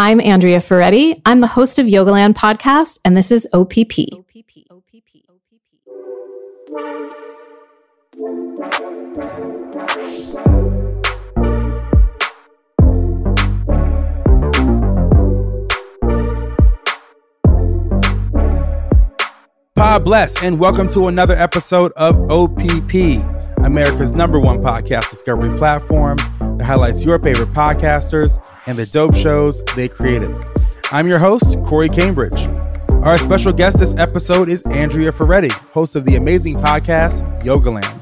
I'm Andrea Ferretti. I'm the host of Yogaland podcast, and this is OPP. OPP. OPP. God bless, and welcome to another episode of OPP, America's number one podcast discovery platform that highlights your favorite podcasters and the dope shows they created. I'm your host, Corey Cambridge. Our special guest this episode is Andrea Ferretti, host of the amazing podcast Yogaland.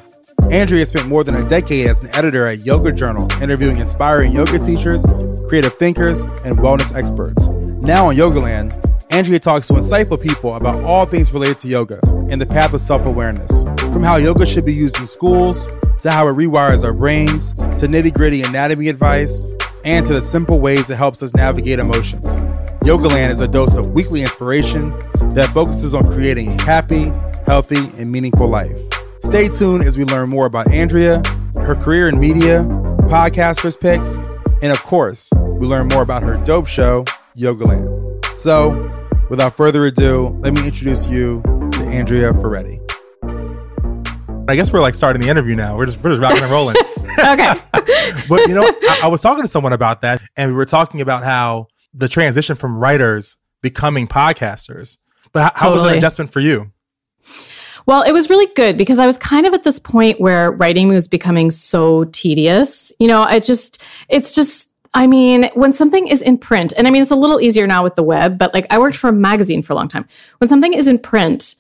Andrea spent more than a decade as an editor at Yoga Journal, interviewing inspiring yoga teachers, creative thinkers, and wellness experts. Now on Yogaland, Andrea talks to insightful people about all things related to yoga and the path of self awareness. From how yoga should be used in schools, to how it rewires our brains, to nitty gritty anatomy advice, and to the simple ways it helps us navigate emotions. Yogaland is a dose of weekly inspiration that focuses on creating a happy, healthy, and meaningful life. Stay tuned as we learn more about Andrea, her career in media, podcasters' picks, and of course, we learn more about her dope show, Yogaland. So, without further ado, let me introduce you to Andrea Ferretti. I guess we're like starting the interview now. We're just we're just rocking and rolling. okay. but you know, I, I was talking to someone about that, and we were talking about how the transition from writers becoming podcasters. But how, how was that adjustment for you? Well, it was really good because I was kind of at this point where writing was becoming so tedious. You know, I just, it's just, I mean, when something is in print, and I mean, it's a little easier now with the web, but like I worked for a magazine for a long time. When something is in print,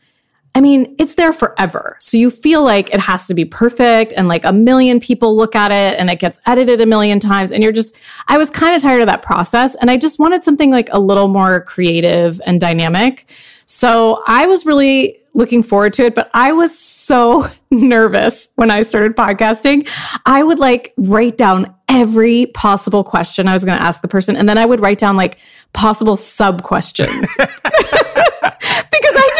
I mean, it's there forever. So you feel like it has to be perfect and like a million people look at it and it gets edited a million times. And you're just, I was kind of tired of that process. And I just wanted something like a little more creative and dynamic. So I was really looking forward to it, but I was so nervous when I started podcasting. I would like write down every possible question I was going to ask the person, and then I would write down like possible sub questions.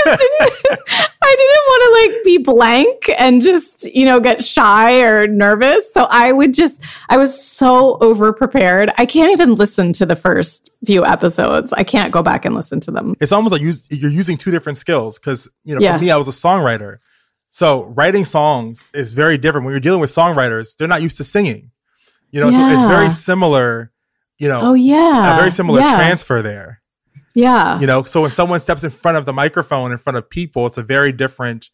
just didn't I didn't want to like be blank and just, you know, get shy or nervous. So I would just I was so over prepared. I can't even listen to the first few episodes. I can't go back and listen to them. It's almost like you, you're using two different skills cuz you know, yeah. for me I was a songwriter. So writing songs is very different. When you're dealing with songwriters, they're not used to singing. You know, yeah. so it's very similar, you know. Oh yeah. A very similar yeah. transfer there. Yeah. You know, so when someone steps in front of the microphone in front of people, it's a very different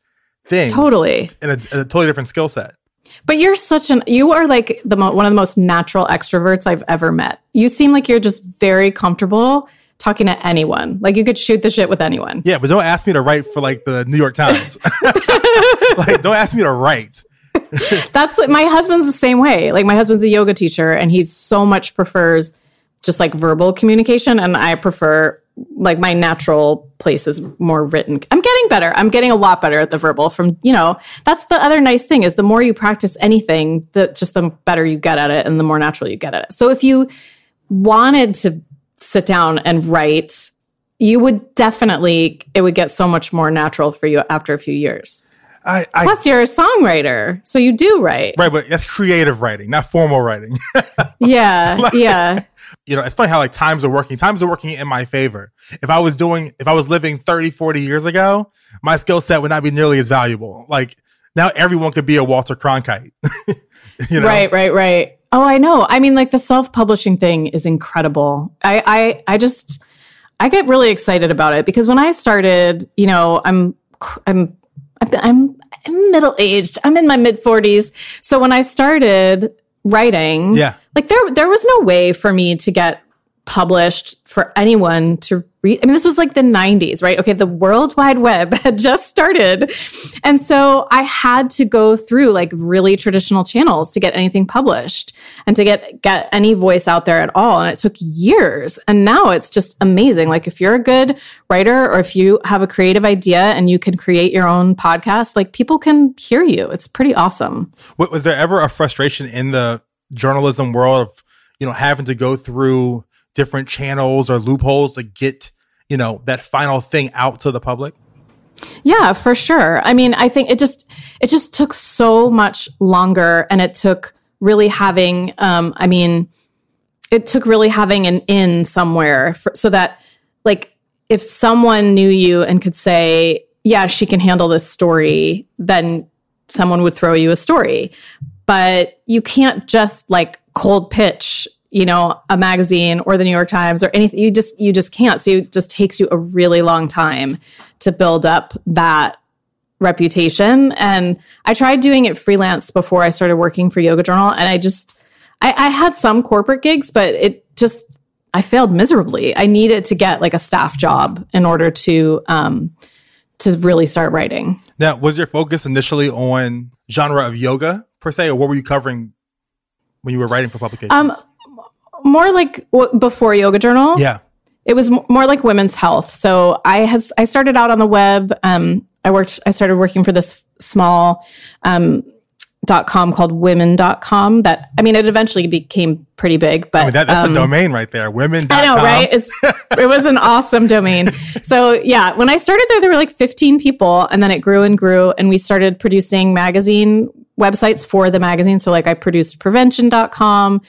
thing. Totally. And a, a totally different skill set. But you're such an you are like the mo- one of the most natural extroverts I've ever met. You seem like you're just very comfortable talking to anyone. Like you could shoot the shit with anyone. Yeah, but don't ask me to write for like the New York Times. like don't ask me to write. That's like my husband's the same way. Like my husband's a yoga teacher and he so much prefers just like verbal communication and I prefer like my natural place is more written. I'm getting better. I'm getting a lot better at the verbal from, you know, that's the other nice thing is the more you practice anything, the just the better you get at it and the more natural you get at it. So if you wanted to sit down and write, you would definitely it would get so much more natural for you after a few years. I, I, Plus, you're a songwriter, so you do write. Right, but that's creative writing, not formal writing. yeah, like, yeah. You know, it's funny how like times are working. Times are working in my favor. If I was doing, if I was living 30, 40 years ago, my skill set would not be nearly as valuable. Like now everyone could be a Walter Cronkite. you know? Right, right, right. Oh, I know. I mean, like the self-publishing thing is incredible. I, I, I just, I get really excited about it because when I started, you know, I'm, I'm I'm, I'm middle aged. I'm in my mid 40s. So when I started writing, yeah, like there there was no way for me to get published for anyone to read. I mean, this was like the 90s, right? Okay, the World Wide Web had just started. And so I had to go through like really traditional channels to get anything published and to get get any voice out there at all. And it took years. And now it's just amazing. Like if you're a good writer or if you have a creative idea and you can create your own podcast, like people can hear you. It's pretty awesome. Was there ever a frustration in the journalism world of, you know, having to go through different channels or loopholes to get, you know, that final thing out to the public? Yeah, for sure. I mean, I think it just it just took so much longer and it took really having um I mean, it took really having an in somewhere for, so that like if someone knew you and could say, "Yeah, she can handle this story," then someone would throw you a story. But you can't just like cold pitch you know, a magazine or the New York Times or anything. You just you just can't. So it just takes you a really long time to build up that reputation. And I tried doing it freelance before I started working for Yoga Journal, and I just I, I had some corporate gigs, but it just I failed miserably. I needed to get like a staff job in order to um to really start writing. Now, was your focus initially on genre of yoga per se, or what were you covering when you were writing for publications? Um, more like w- before Yoga Journal. Yeah. It was m- more like women's health. So I has I started out on the web. Um, I worked. I started working for this small um, dot com called women.com that I mean it eventually became pretty big but I mean, that, that's um, a domain right there women I know right it's it was an awesome domain so yeah when I started there there were like 15 people and then it grew and grew and we started producing magazine websites for the magazine so like I produced prevention.com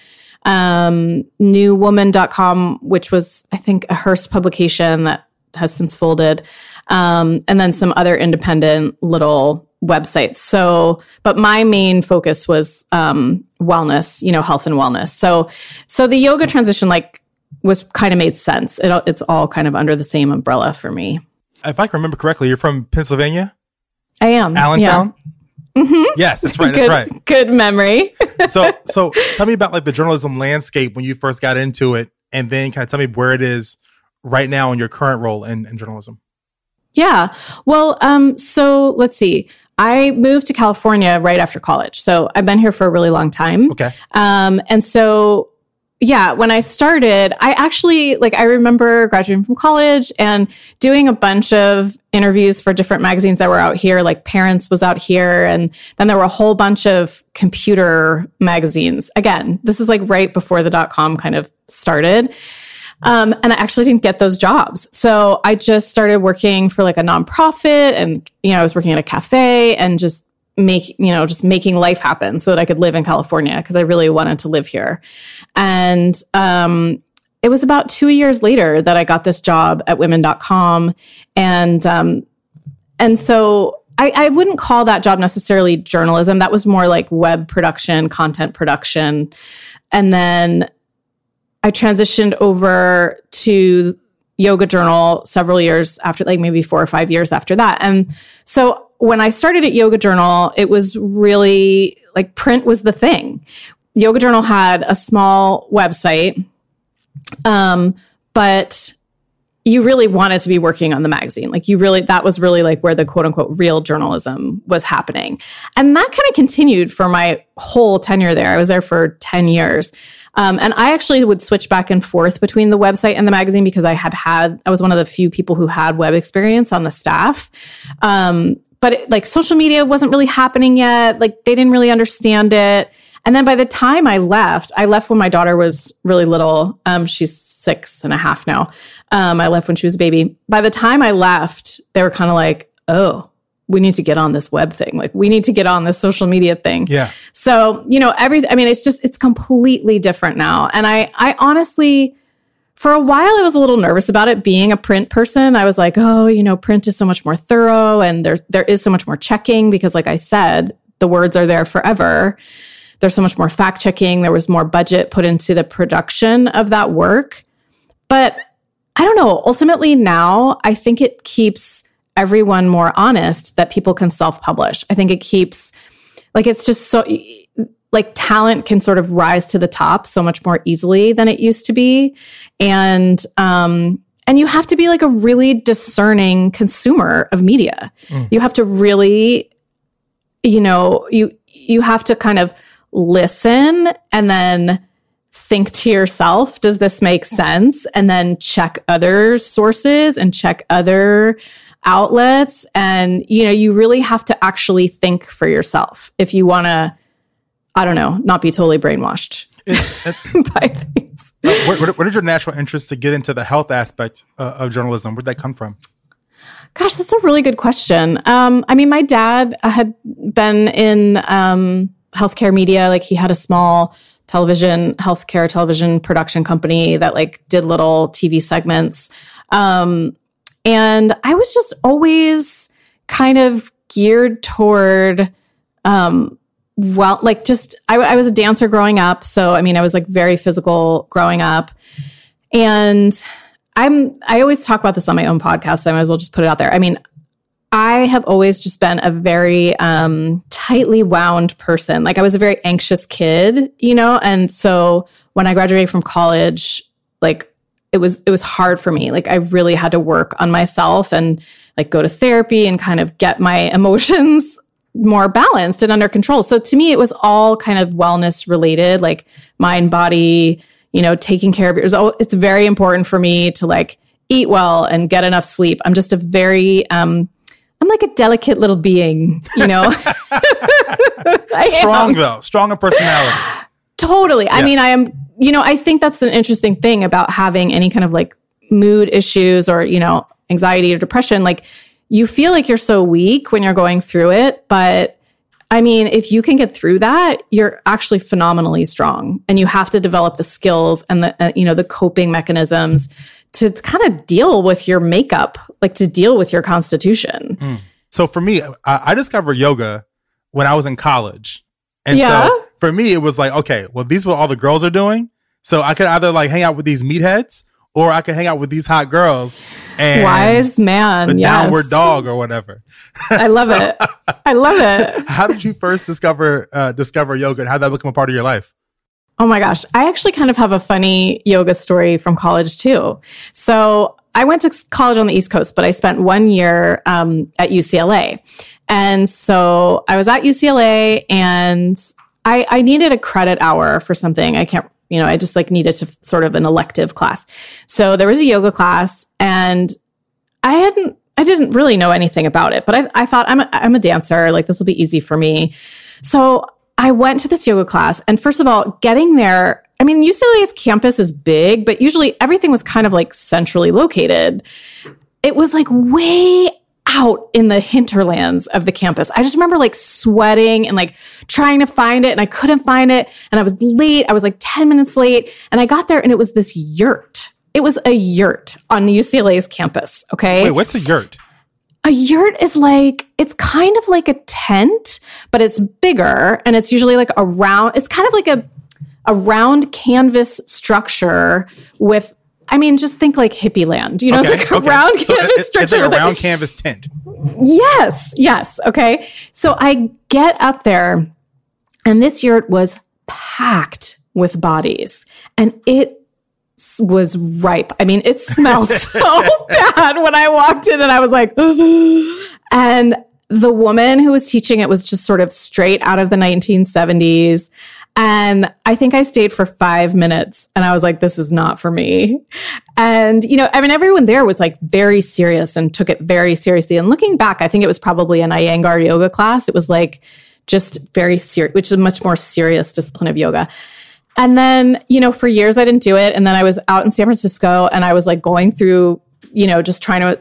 um, newwoman.com, which was, I think, a Hearst publication that has since folded, um, and then some other independent little websites. So, but my main focus was um, wellness, you know, health and wellness. So, so the yoga transition, like, was kind of made sense. It, it's all kind of under the same umbrella for me. If I can remember correctly, you're from Pennsylvania. I am. Allentown. Mm-hmm. Yes, that's right. That's good, right. Good memory. so, so tell me about like the journalism landscape when you first got into it, and then kind of tell me where it is right now in your current role in, in journalism. Yeah. Well, um, so let's see. I moved to California right after college. So I've been here for a really long time. Okay. Um, and so yeah, when I started, I actually like I remember graduating from college and doing a bunch of interviews for different magazines that were out here. Like Parents was out here, and then there were a whole bunch of computer magazines. Again, this is like right before the dot com kind of started. Um, and I actually didn't get those jobs. So I just started working for like a nonprofit and, you know, I was working at a cafe and just make you know just making life happen so that I could live in California because I really wanted to live here. And um, it was about two years later that I got this job at women.com. And um, and so I, I wouldn't call that job necessarily journalism. That was more like web production, content production. And then I transitioned over to Yoga Journal several years after, like maybe four or five years after that. And so when I started at Yoga Journal, it was really like print was the thing. Yoga Journal had a small website, um, but you really wanted to be working on the magazine. Like you really, that was really like where the quote unquote real journalism was happening. And that kind of continued for my whole tenure there. I was there for 10 years. Um, and I actually would switch back and forth between the website and the magazine because I had had, I was one of the few people who had web experience on the staff. Um, but it, like social media wasn't really happening yet. Like they didn't really understand it. And then by the time I left, I left when my daughter was really little. Um, she's six and a half now. Um, I left when she was a baby. By the time I left, they were kind of like, oh, we need to get on this web thing. Like we need to get on this social media thing. Yeah. So, you know, every I mean, it's just it's completely different now. And I I honestly for a while I was a little nervous about it being a print person. I was like, oh, you know, print is so much more thorough and there there is so much more checking because like I said, the words are there forever. There's so much more fact checking. There was more budget put into the production of that work. But I don't know, ultimately now I think it keeps everyone more honest that people can self-publish. I think it keeps like it's just so like talent can sort of rise to the top so much more easily than it used to be. And, um, and you have to be like a really discerning consumer of media. Mm. You have to really, you know, you, you have to kind of listen and then think to yourself, does this make sense? And then check other sources and check other outlets. And, you know, you really have to actually think for yourself if you want to, I don't know, not be totally brainwashed it, it, by things. Uh, where, where, did your natural interest to get into the health aspect uh, of journalism? Where'd that come from? Gosh, that's a really good question. Um, I mean, my dad had been in um, healthcare media. Like he had a small television, healthcare television production company that like did little TV segments. Um, and I was just always kind of geared toward, um, well, like just, I, I was a dancer growing up. So, I mean, I was like very physical growing up. And I'm, I always talk about this on my own podcast. So I might as well just put it out there. I mean, I have always just been a very um, tightly wound person. Like I was a very anxious kid, you know, and so when I graduated from college, like it was it was hard for me. Like I really had to work on myself and like go to therapy and kind of get my emotions more balanced and under control. So to me, it was all kind of wellness related, like mind, body, you know, taking care of yours. It's very important for me to like eat well and get enough sleep. I'm just a very um, I'm like a delicate little being, you know. Strong though, strong personality. Totally. Yeah. I mean, I am, you know, I think that's an interesting thing about having any kind of like mood issues or, you know, anxiety or depression. Like you feel like you're so weak when you're going through it, but I mean, if you can get through that, you're actually phenomenally strong and you have to develop the skills and the, uh, you know, the coping mechanisms to kind of deal with your makeup, like to deal with your constitution. Mm. So for me, I, I, discovered yoga when I was in college. And yeah. so for me, it was like, okay, well, these are what all the girls are doing. So I could either like hang out with these meatheads or I can hang out with these hot girls and wise man, the yes. downward dog or whatever. I love so, it. I love it. how did you first discover uh, discover yoga and how did that become a part of your life? Oh my gosh. I actually kind of have a funny yoga story from college too. So I went to college on the East Coast, but I spent one year um, at UCLA. And so I was at UCLA and I, I needed a credit hour for something. I can't, you know, I just like needed to sort of an elective class. So there was a yoga class and I hadn't, I didn't really know anything about it, but I, I thought I'm a, I'm a dancer. Like this will be easy for me. So I went to this yoga class, and first of all, getting there, I mean, UCLA's campus is big, but usually everything was kind of like centrally located. It was like way out in the hinterlands of the campus. I just remember like sweating and like trying to find it and I couldn't find it. And I was late. I was like 10 minutes late. And I got there and it was this yurt. It was a yurt on UCLA's campus. Okay. Wait, what's a yurt? a yurt is like it's kind of like a tent but it's bigger and it's usually like a round it's kind of like a a round canvas structure with I mean, just think like hippie land. You know, okay, it's like a okay. round so canvas it, structure. It's like a round canvas tent. Yes, yes. Okay. So I get up there, and this yurt was packed with bodies, and it was ripe. I mean, it smelled so bad when I walked in and I was like, and the woman who was teaching it was just sort of straight out of the 1970s. And I think I stayed for five minutes and I was like, this is not for me. And, you know, I mean, everyone there was like very serious and took it very seriously. And looking back, I think it was probably an Iyengar yoga class. It was like just very serious, which is a much more serious discipline of yoga. And then, you know, for years I didn't do it. And then I was out in San Francisco and I was like going through, you know, just trying to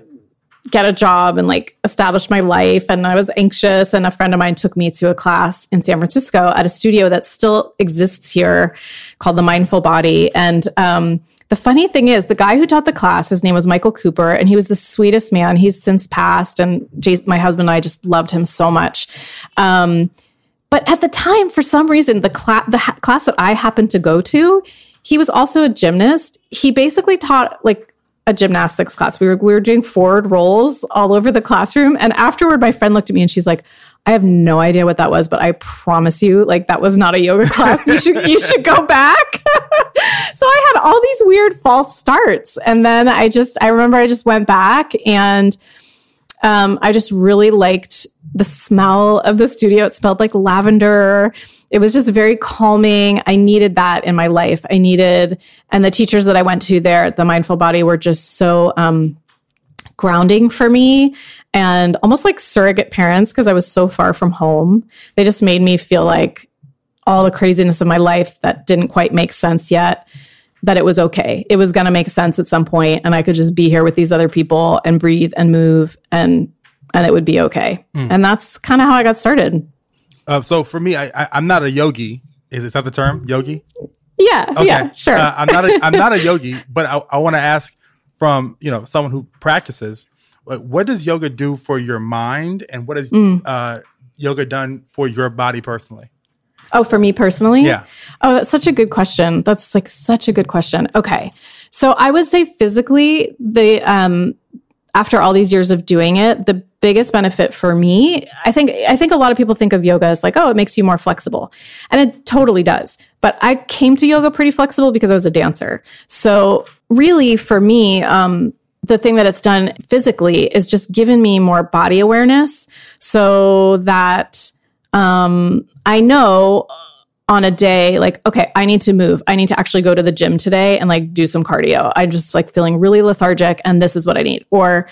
get a job and like establish my life. And I was anxious. And a friend of mine took me to a class in San Francisco at a studio that still exists here called The Mindful Body. And um, the funny thing is, the guy who taught the class, his name was Michael Cooper, and he was the sweetest man. He's since passed. And Jason, my husband and I just loved him so much. Um, but at the time, for some reason, the, cla- the ha- class that I happened to go to, he was also a gymnast. He basically taught like a gymnastics class. We were we were doing forward rolls all over the classroom. And afterward, my friend looked at me and she's like, I have no idea what that was, but I promise you, like that was not a yoga class. You should you should go back. so I had all these weird false starts, and then I just I remember I just went back and um, I just really liked the smell of the studio. It smelled like lavender. It was just very calming. I needed that in my life. I needed, and the teachers that I went to there at the Mindful Body were just so um, grounding for me and almost like surrogate parents because I was so far from home. They just made me feel like all the craziness of my life that didn't quite make sense yet that it was okay. It was going to make sense at some point and I could just be here with these other people and breathe and move and and it would be okay. Mm. And that's kind of how I got started. Uh, so for me, I, I, am not a yogi. Is, is that the term, yogi? Yeah, okay. yeah, sure. Uh, I'm not a, I'm not a yogi, but I, I want to ask from you know someone who practices, what does yoga do for your mind, and what has mm. uh, yoga done for your body personally? Oh, for me personally? Yeah. Oh, that's such a good question. That's like such a good question. Okay. So I would say physically, the um after all these years of doing it, the biggest benefit for me, I think I think a lot of people think of yoga as like, oh, it makes you more flexible. And it totally does. But I came to yoga pretty flexible because I was a dancer. So really for me, um, the thing that it's done physically is just given me more body awareness so that um, I know on a day like okay i need to move. I need to actually go to the gym today and like do some cardio. I'm just like feeling really lethargic and this is what i need. Or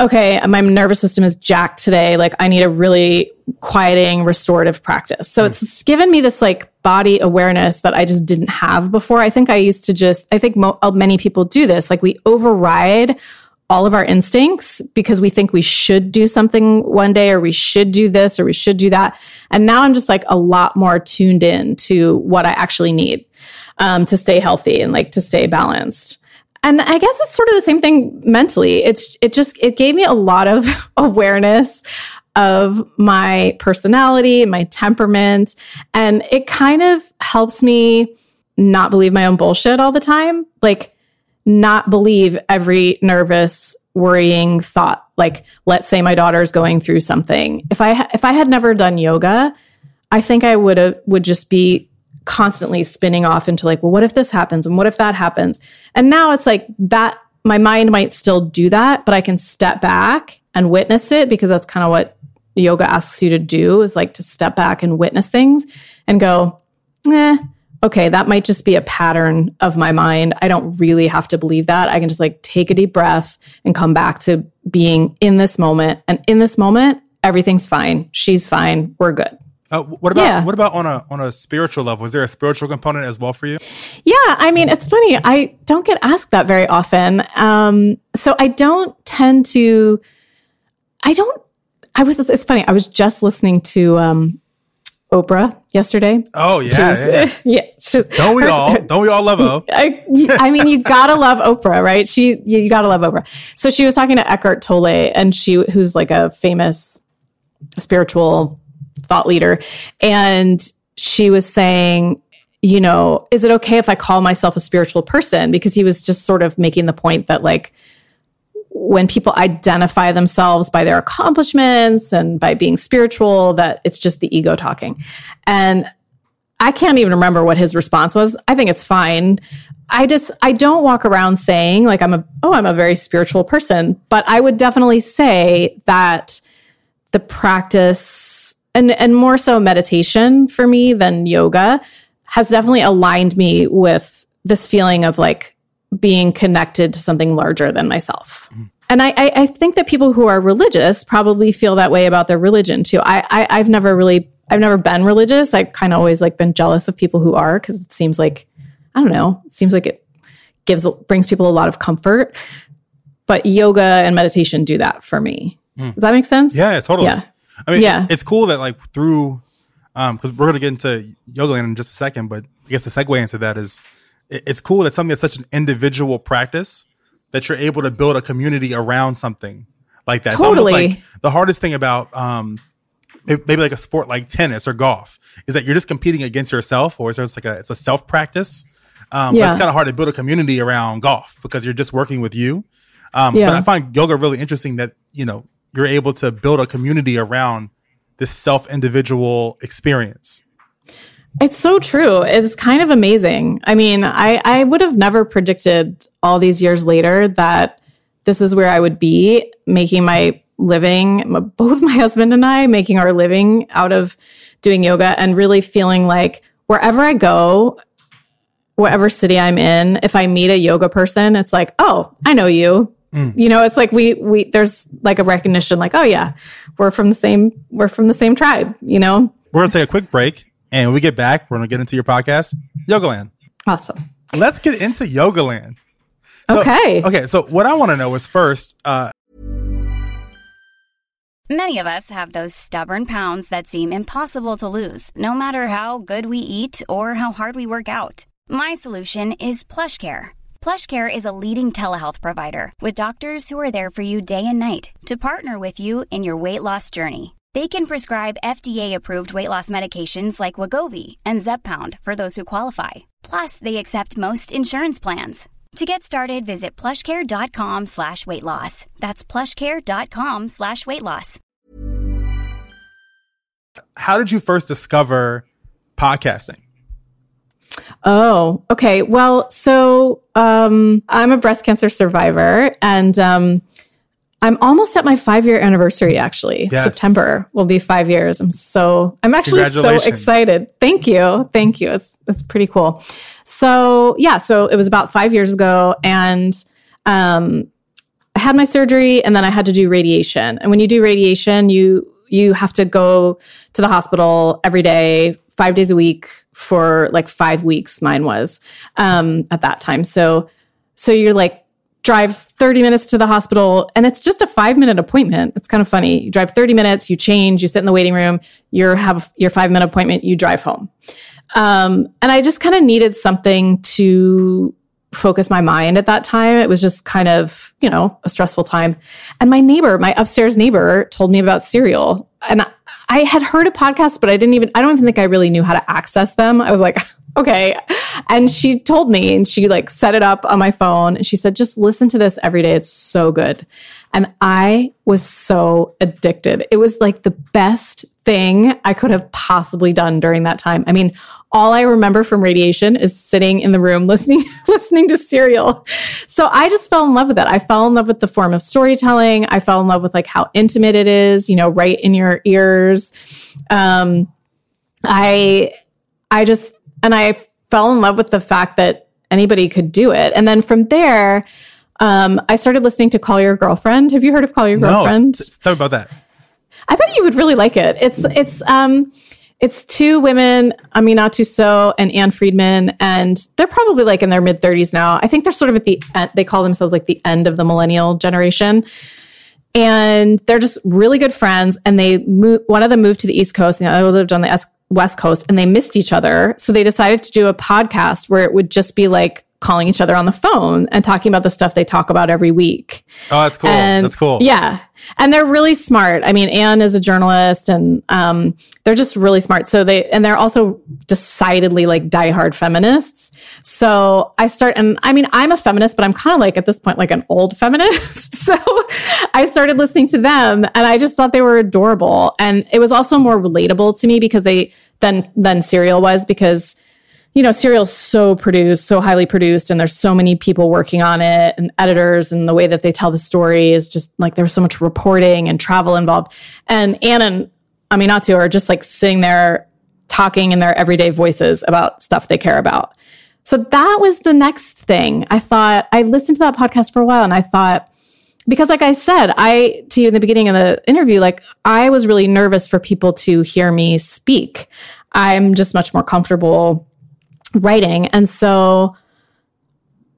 okay my nervous system is jacked today. Like i need a really quieting restorative practice. So mm. it's given me this like body awareness that i just didn't have before. I think i used to just i think mo- many people do this. Like we override all of our instincts because we think we should do something one day or we should do this or we should do that. And now I'm just like a lot more tuned in to what I actually need um, to stay healthy and like to stay balanced. And I guess it's sort of the same thing mentally. It's it just it gave me a lot of awareness of my personality, my temperament, and it kind of helps me not believe my own bullshit all the time. Like not believe every nervous worrying thought. Like let's say my daughter's going through something. If i if i had never done yoga i think i would would just be constantly spinning off into like well what if this happens and what if that happens? And now it's like that my mind might still do that but i can step back and witness it because that's kind of what yoga asks you to do is like to step back and witness things and go eh okay, that might just be a pattern of my mind. I don't really have to believe that. I can just like take a deep breath and come back to being in this moment. And in this moment, everything's fine. She's fine. We're good. Uh, what about yeah. what about on a on a spiritual level? Is there a spiritual component as well for you? Yeah, I mean, it's funny. I don't get asked that very often. Um, so I don't tend to. I don't. I was. It's funny. I was just listening to um, Oprah yesterday. Oh yeah, was, yeah. yeah don't we all? Don't we all love O? I, I mean, you gotta love Oprah, right? She, you, you gotta love Oprah. So she was talking to Eckhart Tolle, and she, who's like a famous spiritual thought leader, and she was saying, you know, is it okay if I call myself a spiritual person? Because he was just sort of making the point that like when people identify themselves by their accomplishments and by being spiritual, that it's just the ego talking. And I can't even remember what his response was. I think it's fine. I just I don't walk around saying like I'm a oh I'm a very spiritual person, but I would definitely say that the practice and and more so meditation for me than yoga has definitely aligned me with this feeling of like being connected to something larger than myself. Mm. And I, I, I, think that people who are religious probably feel that way about their religion too. I, I I've never really I've never been religious. I kind of always like been jealous of people who are because it seems like I don't know. It seems like it gives brings people a lot of comfort. But yoga and meditation do that for me. Mm. Does that make sense? Yeah, totally. Yeah. I mean, yeah. it's cool that like through, um, because we're gonna get into Yogaland in just a second, but I guess the segue into that is it's cool that something that's such an individual practice that you're able to build a community around something like that. Totally. It's like the hardest thing about um, maybe like a sport like tennis or golf is that you're just competing against yourself, or it's like a it's a self practice. Um, yeah. it's kind of hard to build a community around golf because you're just working with you. Um, yeah. But I find yoga really interesting that you know you're able to build a community around this self individual experience. It's so true. It's kind of amazing. I mean, I, I would have never predicted all these years later that this is where I would be making my living, both my husband and I making our living out of doing yoga and really feeling like wherever I go, whatever city I'm in, if I meet a yoga person, it's like, oh, I know you. Mm. You know, it's like we we there's like a recognition, like, oh yeah, we're from the same we're from the same tribe. You know. We're gonna take a quick break, and when we get back, we're gonna get into your podcast, Yogaland. Awesome. Let's get into Yogaland. So, okay. Okay. So what I want to know is first, uh, Many of us have those stubborn pounds that seem impossible to lose, no matter how good we eat or how hard we work out. My solution is PlushCare. PlushCare is a leading telehealth provider with doctors who are there for you day and night to partner with you in your weight loss journey. They can prescribe FDA-approved weight loss medications like Wegovy and Zepbound for those who qualify. Plus, they accept most insurance plans. To get started, visit plushcare.com slash weight loss. That's plushcare.com slash weight loss. How did you first discover podcasting? Oh, okay. Well, so um, I'm a breast cancer survivor and um, I'm almost at my five year anniversary, actually. Yes. September will be five years. I'm so, I'm actually so excited. Thank you. Thank you. It's, it's pretty cool. So, yeah, so it was about five years ago. And um, I had my surgery and then I had to do radiation. And when you do radiation, you, you have to go to the hospital every day, five days a week for like five weeks. Mine was um, at that time. So, so you're like drive 30 minutes to the hospital and it's just a five minute appointment. It's kind of funny. You drive 30 minutes, you change, you sit in the waiting room, you have your five minute appointment, you drive home. Um, and I just kind of needed something to focus my mind at that time. It was just kind of, you know, a stressful time. And my neighbor, my upstairs neighbor, told me about Serial. And I had heard a podcast, but I didn't even, I don't even think I really knew how to access them. I was like, okay. And she told me and she like set it up on my phone and she said, just listen to this every day. It's so good. And I was so addicted. It was like the best thing I could have possibly done during that time. I mean, all I remember from radiation is sitting in the room listening listening to Serial. So I just fell in love with it. I fell in love with the form of storytelling. I fell in love with like how intimate it is, you know, right in your ears. Um I I just and I fell in love with the fact that anybody could do it. And then from there, um, I started listening to Call Your Girlfriend. Have you heard of Call Your Girlfriend? No, tell me about that. I bet you would really like it. It's it's um it's two women, Aminatou Sow and Ann Friedman, and they're probably like in their mid 30s now. I think they're sort of at the end, they call themselves like the end of the millennial generation. And they're just really good friends. And they moved, one of them moved to the East Coast and the other lived on the West Coast and they missed each other. So they decided to do a podcast where it would just be like calling each other on the phone and talking about the stuff they talk about every week. Oh, that's cool. And that's cool. Yeah. And they're really smart. I mean, Ann is a journalist and um, they're just really smart. So they, and they're also decidedly like diehard feminists. So I start, and I mean, I'm a feminist, but I'm kind of like at this point, like an old feminist. so I started listening to them and I just thought they were adorable. And it was also more relatable to me because they, than, than Serial was because you know, Serial's so produced, so highly produced, and there's so many people working on it and editors, and the way that they tell the story is just like there's so much reporting and travel involved. And Ann and Aminatou are just like sitting there talking in their everyday voices about stuff they care about. So that was the next thing. I thought I listened to that podcast for a while and I thought, because like I said, I to you in the beginning of the interview, like I was really nervous for people to hear me speak. I'm just much more comfortable writing. And so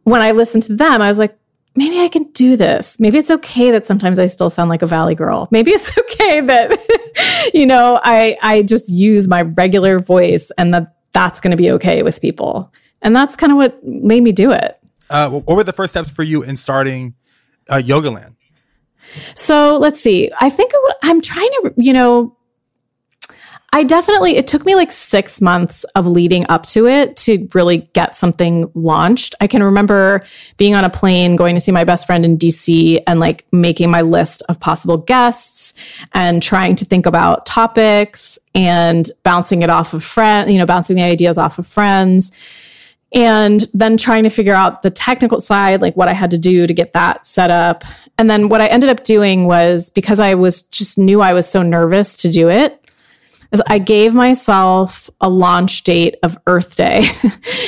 when I listened to them, I was like, maybe I can do this. Maybe it's okay that sometimes I still sound like a valley girl. Maybe it's okay that you know, I I just use my regular voice and that that's going to be okay with people. And that's kind of what made me do it. Uh, what were the first steps for you in starting uh, Yogaland? So let's see. I think I'm trying to, you know, I definitely, it took me like six months of leading up to it to really get something launched. I can remember being on a plane, going to see my best friend in DC and like making my list of possible guests and trying to think about topics and bouncing it off of friends, you know, bouncing the ideas off of friends. And then trying to figure out the technical side, like what I had to do to get that set up. And then what I ended up doing was because I was just knew I was so nervous to do it, I gave myself a launch date of Earth Day.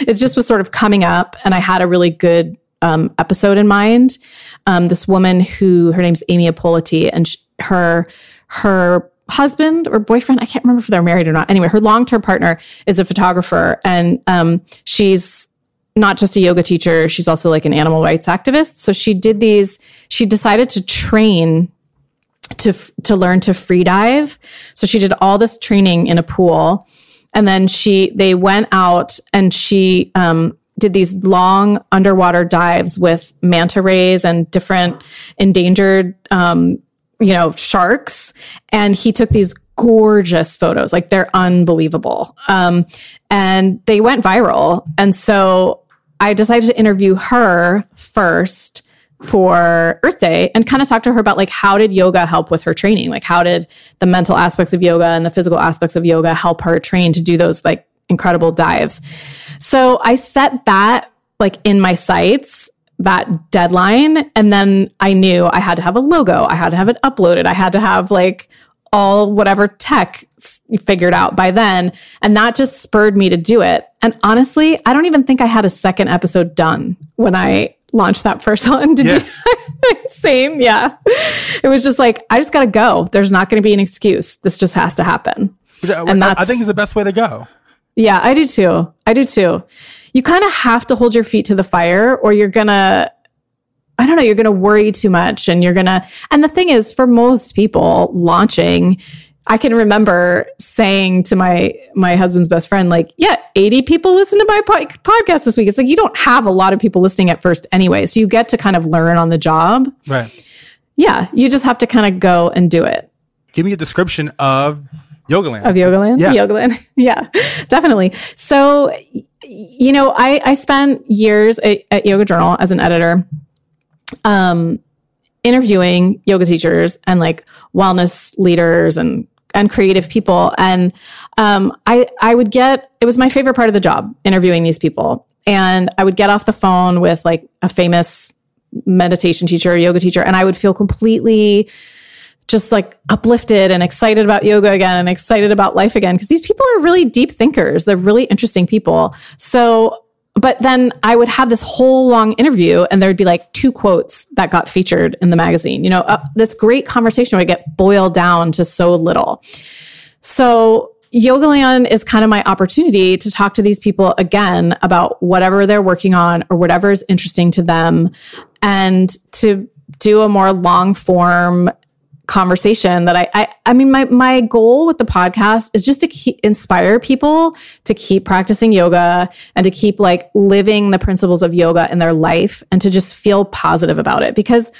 it just was sort of coming up, and I had a really good um, episode in mind. Um, this woman who her name's Amy Apoliti, and her her husband or boyfriend i can't remember if they're married or not anyway her long-term partner is a photographer and um, she's not just a yoga teacher she's also like an animal rights activist so she did these she decided to train to to learn to free dive. So she did all this training in a pool, and then she they went out and she um, did these long underwater dives with manta rays and different endangered um, you know sharks, and he took these gorgeous photos. Like they're unbelievable. Um, and they went viral. And so i decided to interview her first for Earth Day and kind of talk to her about like how did yoga help with her training? Like how did the mental aspects of yoga and the physical aspects of yoga help her train to do those like incredible dives? So I set that like in my sights that deadline and then I knew I had to have a logo, I had to have it uploaded, I had to have like all whatever tech figured out by then and that just spurred me to do it. And honestly, I don't even think I had a second episode done when I launch that first one. Did yeah. you? Same. Yeah. It was just like, I just got to go. There's not going to be an excuse. This just has to happen. And that's, I think is the best way to go. Yeah, I do too. I do too. You kind of have to hold your feet to the fire or you're going to, I don't know, you're going to worry too much and you're going to, and the thing is, for most people launching, I can remember saying to my my husband's best friend, like, "Yeah, eighty people listen to my po- podcast this week." It's like you don't have a lot of people listening at first anyway, so you get to kind of learn on the job. Right. Yeah, you just have to kind of go and do it. Give me a description of Yogaland. Of Yogaland. Yeah. Yogaland. yeah, definitely. So, you know, I I spent years at, at Yoga Journal as an editor. Um, interviewing yoga teachers and like wellness leaders and and creative people. And um, I I would get it was my favorite part of the job interviewing these people. And I would get off the phone with like a famous meditation teacher, yoga teacher, and I would feel completely just like uplifted and excited about yoga again and excited about life again because these people are really deep thinkers. They're really interesting people. So but then I would have this whole long interview and there'd be like two quotes that got featured in the magazine. You know, uh, this great conversation would get boiled down to so little. So Yogaland is kind of my opportunity to talk to these people again about whatever they're working on or whatever is interesting to them and to do a more long form conversation that I, I, I mean, my, my goal with the podcast is just to keep, inspire people to keep practicing yoga and to keep like living the principles of yoga in their life and to just feel positive about it because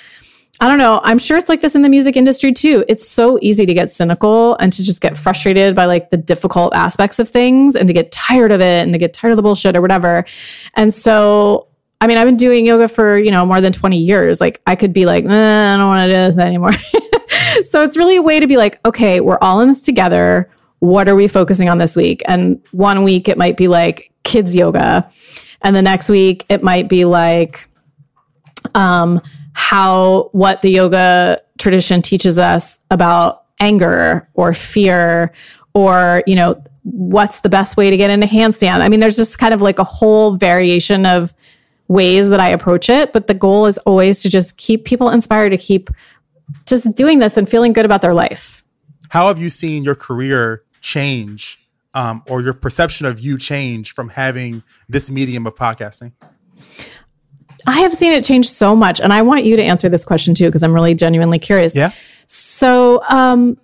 I don't know. I'm sure it's like this in the music industry too. It's so easy to get cynical and to just get frustrated by like the difficult aspects of things and to get tired of it and to get tired of the bullshit or whatever. And so I mean, I've been doing yoga for, you know, more than 20 years. Like I could be like, eh, I don't want to do this anymore. so it's really a way to be like, okay, we're all in this together. What are we focusing on this week? And one week it might be like kids yoga. And the next week it might be like, um, how, what the yoga tradition teaches us about anger or fear or, you know, what's the best way to get into handstand. I mean, there's just kind of like a whole variation of ways that I approach it, but the goal is always to just keep people inspired to keep just doing this and feeling good about their life. How have you seen your career change um, or your perception of you change from having this medium of podcasting? I have seen it change so much. And I want you to answer this question too, because I'm really genuinely curious. Yeah. So, um,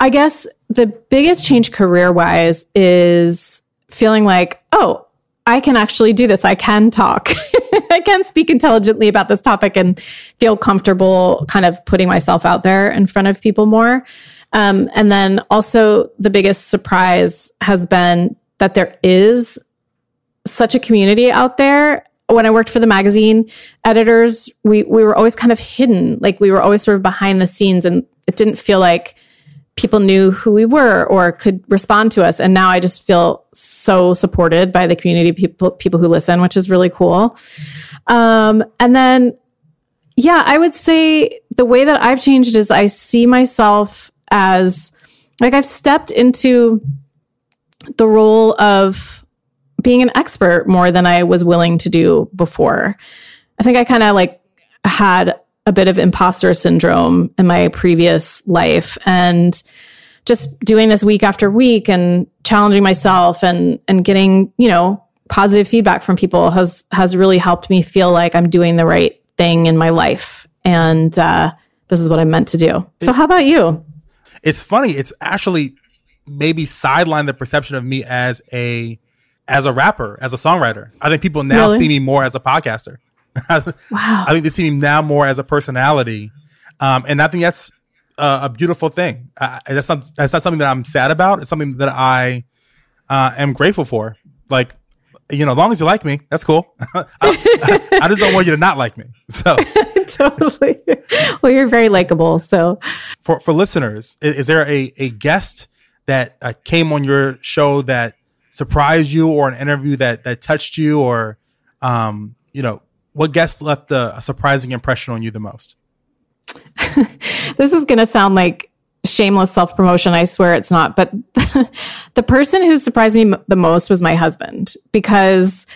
I guess the biggest change career wise is feeling like, oh, I can actually do this. I can talk. I can speak intelligently about this topic and feel comfortable kind of putting myself out there in front of people more. Um, and then also the biggest surprise has been that there is such a community out there. When I worked for the magazine editors, we we were always kind of hidden. Like we were always sort of behind the scenes and it didn't feel like people knew who we were or could respond to us. And now I just feel so supported by the community people people who listen, which is really cool. Um, and then yeah, I would say the way that I've changed is I see myself as like I've stepped into the role of being an expert more than I was willing to do before. I think I kind of like had a bit of imposter syndrome in my previous life and just doing this week after week and challenging myself and and getting, you know, positive feedback from people has has really helped me feel like I'm doing the right thing in my life and uh, this is what I'm meant to do. So how about you? It's funny. It's actually maybe sideline the perception of me as a as a rapper, as a songwriter. I think people now Really? see me more as a podcaster. Wow. I think they see me now more as a personality, um, and I think that's uh, a beautiful thing. Uh, that's not that's not something that I'm sad about. It's something that I uh, am grateful for. Like, you know, as long as you like me, that's cool. I, I just don't want you to not like me. So, totally. Well, you're very likable. So for for listeners, is, is there a a guest that uh, came on your show that surprised you, or an interview that that touched you, or um, you know, what guest left a, a surprising impression on you the most? this is going to sound like shameless self promotion. I swear it's not. But the person who surprised me the most was my husband because,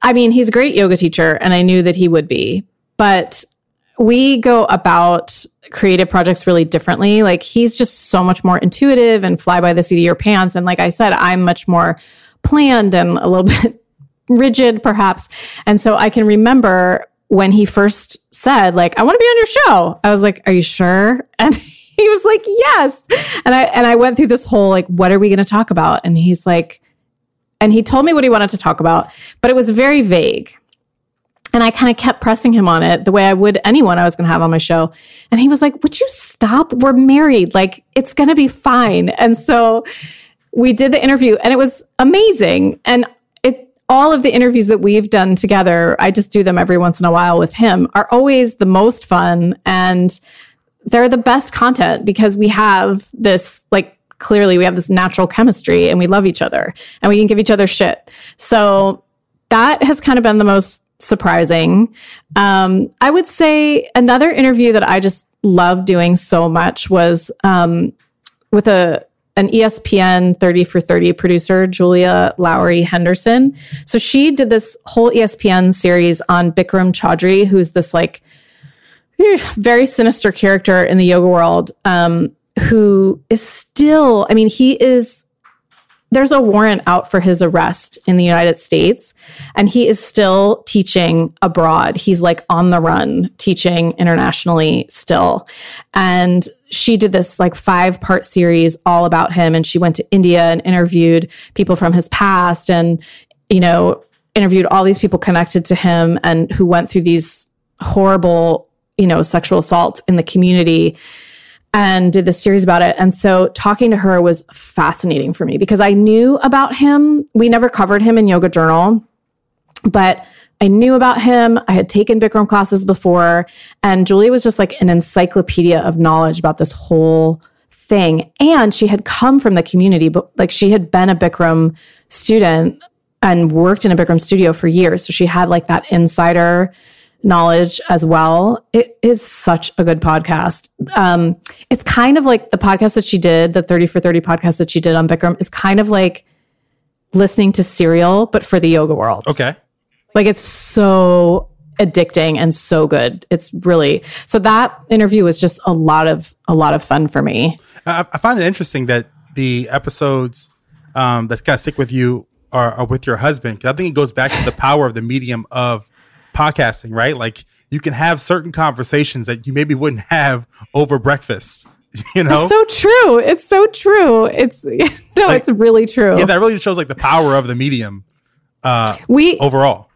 I mean, he's a great yoga teacher and I knew that he would be. But we go about creative projects really differently. Like he's just so much more intuitive and fly by the seat of your pants. And like I said, I'm much more planned and a little bit rigid, perhaps. And so I can remember when he first said, like, I want to be on your show. I was like, Are you sure? And he was like, Yes. And I and I went through this whole like, what are we going to talk about? And he's like, and he told me what he wanted to talk about, but it was very vague. And I kind of kept pressing him on it the way I would anyone I was going to have on my show. And he was like, Would you stop? We're married. Like, it's going to be fine. And so we did the interview and it was amazing. And all of the interviews that we've done together, I just do them every once in a while with him, are always the most fun. And they're the best content because we have this, like, clearly we have this natural chemistry and we love each other and we can give each other shit. So that has kind of been the most surprising. Um, I would say another interview that I just loved doing so much was um, with a an ESPN 30 for 30 producer, Julia Lowrie Henderson. So she did this whole ESPN series on Bikram Choudhury, who's this like very sinister character in the yoga world, um, who is still, I mean, he is there's a warrant out for his arrest in the United States, and he is still teaching abroad. He's like on the run, teaching internationally still. And she did this like five part series all about him. And she went to India and interviewed people from his past and, you know, interviewed all these people connected to him and who went through these horrible, you know, sexual assaults in the community and did this series about it. And so talking to her was fascinating for me because I knew about him. We never covered him in Yoga Journal, but I knew about him. I had taken Bikram classes before, and Julie was just like an encyclopedia of knowledge about this whole thing. And she had come from the community, but like she had been a Bikram student and worked in a Bikram studio for years. So she had like that insider knowledge as well. It is such a good podcast. Um, it's kind of like the podcast that she did, the 30 for 30 podcast that she did on Bikram is kind of like listening to Serial, but for the yoga world. Okay. Like it's so addicting and so good. It's really so that interview was just a lot of a lot of fun for me. I, I find it interesting that the episodes um, that kind of stick with you are, are with your husband because I think it goes back to the power of the medium of podcasting, right? Like you can have certain conversations that you maybe wouldn't have over breakfast. You know, It's so true. It's so true. It's no, Like- it's really true. yeah, that really shows like the power of the medium uh, we overall.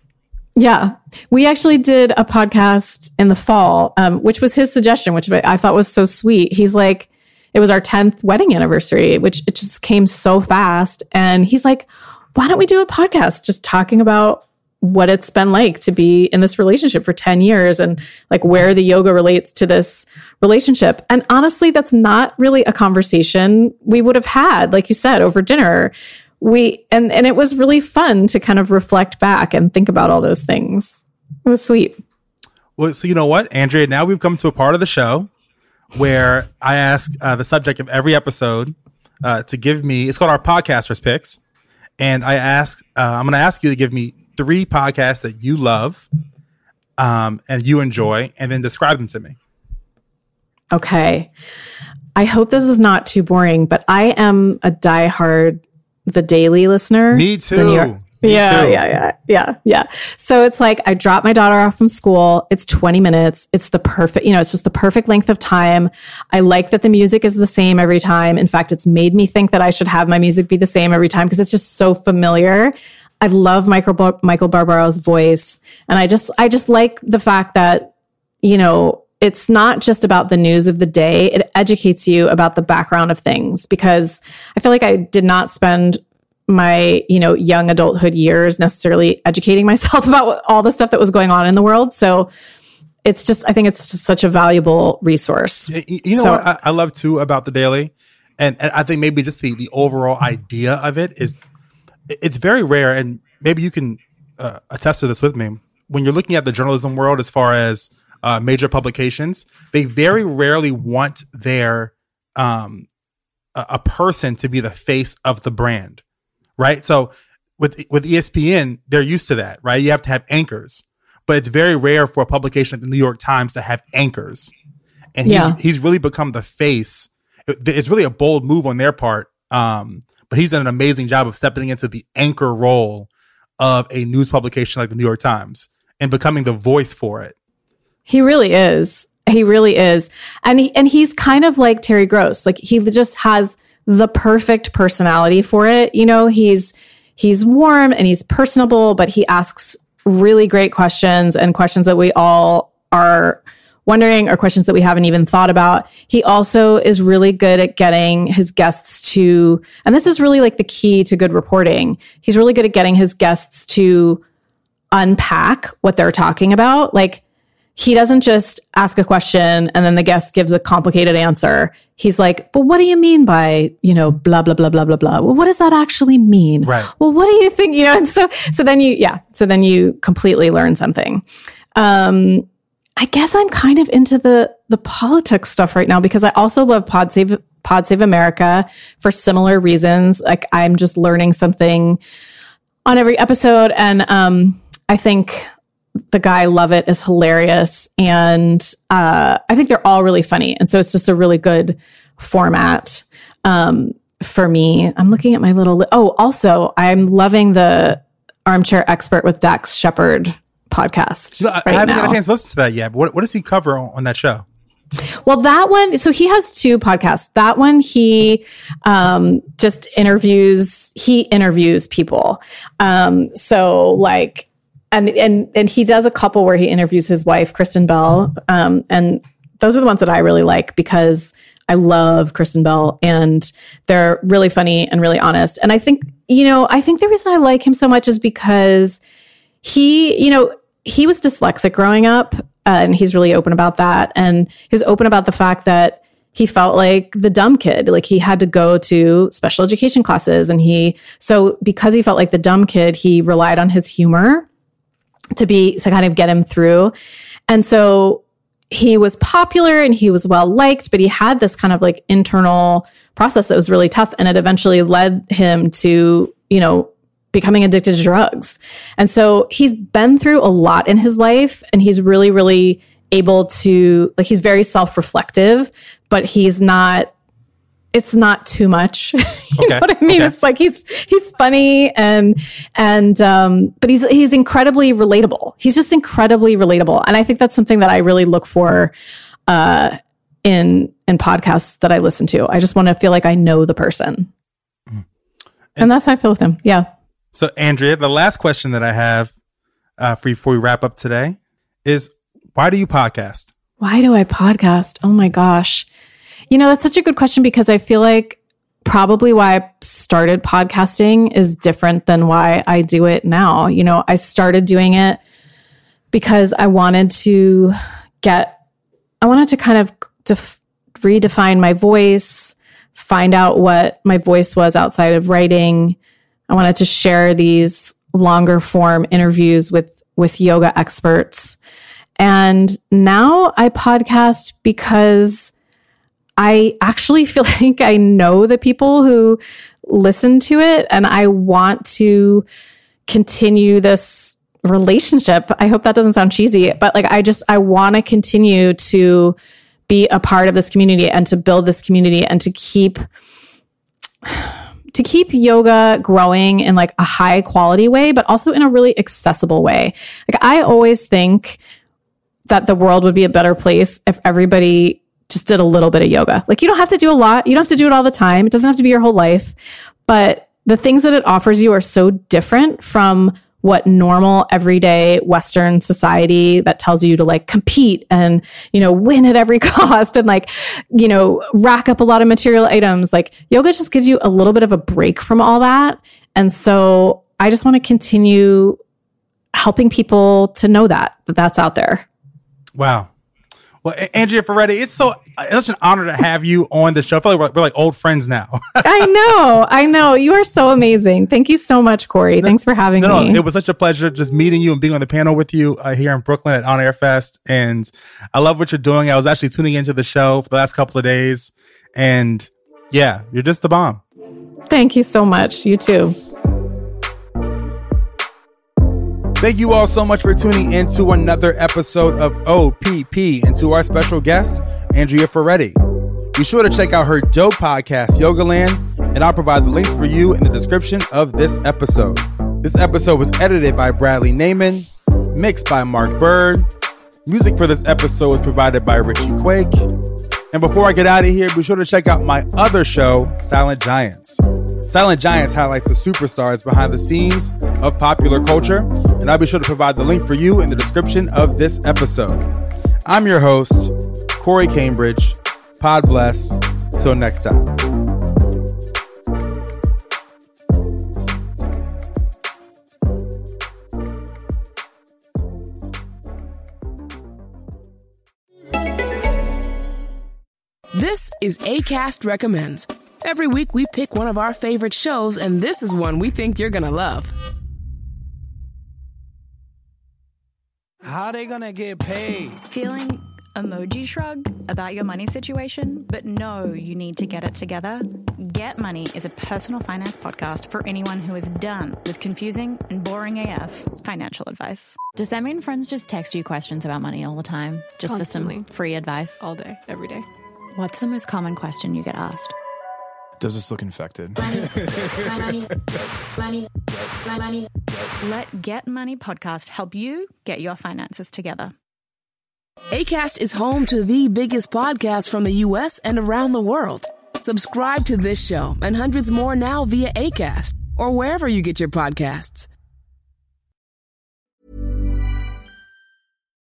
Yeah. We actually did a podcast in the fall, um, which was his suggestion, which I thought was so sweet. He's like, it was our 10th wedding anniversary, which it just came so fast. And he's like, why don't we do a podcast just talking about what it's been like to be in this relationship for 10 years and like where the yoga relates to this relationship. And honestly, that's not really a conversation we would have had, like you said, over dinner. We and and it was really fun to kind of reflect back and think about all those things. It was sweet. Well, so you know what, Andrea, now we've come to a part of the show where I ask uh, the subject of every episode uh, to give me, it's called our podcasters picks. And I ask, uh, I'm going to ask you to give me three podcasts that you love um, and you enjoy, and then describe them to me. Okay. I hope this is not too boring, but I am a diehard The Daily listener. Me too. Me yeah, too. yeah, yeah, yeah, yeah. So it's like I drop my daughter off from school. It's 20 minutes. It's the perfect, you know, it's just the perfect length of time. I like that the music is the same every time. In fact, it's made me think that I should have my music be the same every time because it's just so familiar. I love Michael Bar- Michael Barbaro's voice, and I just I just like the fact that you know it's not just about the news of the day; it educates you about the background of things. Because I feel like I did not spend my you know young adulthood years necessarily educating myself about what, all the stuff that was going on in the world. So it's just I think it's just such a valuable resource. You you know So- what I, I love too about the daily, and, and I think maybe just the the overall idea of it is it's very rare, and maybe you can uh, attest to this with me. When you're looking at the journalism world, as far as uh, major publications, they very rarely want their um, a, a person to be the face of the brand, right? So with with ESPN, they're used to that, right? You have to have anchors, but it's very rare for a publication like the New York Times to have anchors and he's, Yeah. he's really become the face. It- It's really a bold move on their part, um, but he's done an amazing job of stepping into the anchor role of a news publication like the New York Times and becoming the voice for it. He really is. He really is. And he, and he's kind of like Terry Gross. Like he just has the perfect personality for it. You know, he's he's warm and he's personable, but he asks really great questions and questions that we all are wondering or questions that we haven't even thought about. He also is really good at getting his guests to and this is really like the key to good reporting. He's really good at getting his guests to unpack what they're talking about. Like he doesn't just ask a question and then the guest gives a complicated answer. He's like, but what do you mean by, you know, blah, blah, blah, blah, blah, blah. Well, what does that actually mean? Right. Well, what do you think? You know, and so, so then you, yeah. So then you completely learn something. Um, I guess I'm kind of into the, the politics stuff right now because I also love Pod Save, Pod Save America for similar reasons. Like I'm just learning something on every episode. And, um, I think the guy Lovett is hilarious, and uh, I think they're all really funny, and so it's just a really good format um, for me. I'm looking at my little. Li- oh, also, I'm loving the Armchair Expert with Dax Shepard podcast. So I, I haven't now. had a chance to listen to that yet. But what, what does he cover on, on that show? Well, that one, so he has two podcasts. That one, he um, just interviews, he interviews people. Um, so like, and, and, and he does a couple where he interviews his wife, Kristen Bell. Um, and those are the ones that I really like because I love Kristen Bell and they're really funny and really honest. And I think, you know, I think the reason I like him so much is because he, you know, he was dyslexic growing up, uh, and he's really open about that. And he was open about the fact that he felt like the dumb kid, like he had to go to special education classes. And he, so because he felt like the dumb kid, he relied on his humor to be, to kind of get him through. And so he was popular and he was well liked, but he had this kind of like internal process that was really tough. And it eventually led him to, you know, becoming addicted to drugs. And so he's been through a lot in his life and he's really, really able to, like, he's very self reflective, but he's not. It's not too much. you Okay, know what I mean? okay. It's like he's he's funny and and um but he's he's incredibly relatable. He's just incredibly relatable. And I think that's something that I really look for uh in in podcasts that I listen to. I just want to feel like I know the person. And that's how I feel with him. Yeah. So, Andrea, the last question that I have uh, for you before we wrap up today is why do you podcast? Why do I podcast? Oh my gosh. You know, that's such a good question because I feel like probably why I started podcasting is different than why I do it now. You know, I started doing it because I wanted to get, I wanted to kind of def- redefine my voice, find out what my voice was outside of writing. I wanted to share these longer form interviews with with yoga experts. And now I podcast because I actually feel like I know the people who listen to it and I want to continue this relationship. I hope that doesn't sound cheesy, but like I just I want to continue to be a part of this community and to build this community and to keep to keep yoga growing in like a high quality way but also in a really accessible way. Like I always think that the world would be a better place if everybody just did a little bit of yoga. Like you don't have to do a lot. You don't have to do it all the time. It doesn't have to be your whole life. But the things that it offers you are so different from what normal everyday western society that tells you to like compete and you know win at every cost and like you know rack up a lot of material items like yoga just gives you a little bit of a break from all that and so i just want to continue helping people to know that that that's out there wow well, Andrea Ferretti, it's so it's such an honor to have you on the show. I feel like we're, we're like old friends now. I know, I know. You are so amazing. Thank you so much, Corey. Thanks for having no, me. No, it was such a pleasure just meeting you and being on the panel with you uh, here in Brooklyn at On Air Fest. And I love what you're doing. I was actually tuning into the show for the last couple of days, and yeah, you're just the bomb. Thank you so much. You too. Thank you all so much for tuning in to another episode of OPP and to our special guest, Andrea Ferretti. Be sure to check out her dope podcast, Yogaland, and I'll provide the links for you in the description of this episode. This episode was edited by Bradley Naiman, mixed by Mark Bird. Music for this episode was provided by Richie Quake. And before I get out of here, be sure to check out my other show, Silent Giants. Silent Giants highlights the superstars behind the scenes of popular culture, and I'll be sure to provide the link for you in the description of this episode. I'm your host, Corey Cambridge. Pod bless. Till next time. This is ACAST Recommends. Every week we pick one of our favorite shows, and this is one we think you're gonna love. How they gonna get paid? Feeling emoji shrug about your money situation, but no, you need to get it together? Get Money is a personal finance podcast for anyone who is done with confusing and boring AF financial advice. Does that mean friends just text you questions about money all the time? Just Constantly. for some free advice? all day, every day. What's the most common question you get asked? Does this look infected? Let Get Money podcast help you get your finances together. ACAST is home to the biggest podcasts from the U.S. and around the world. Subscribe to this show and hundreds more now via ACAST or wherever you get your podcasts.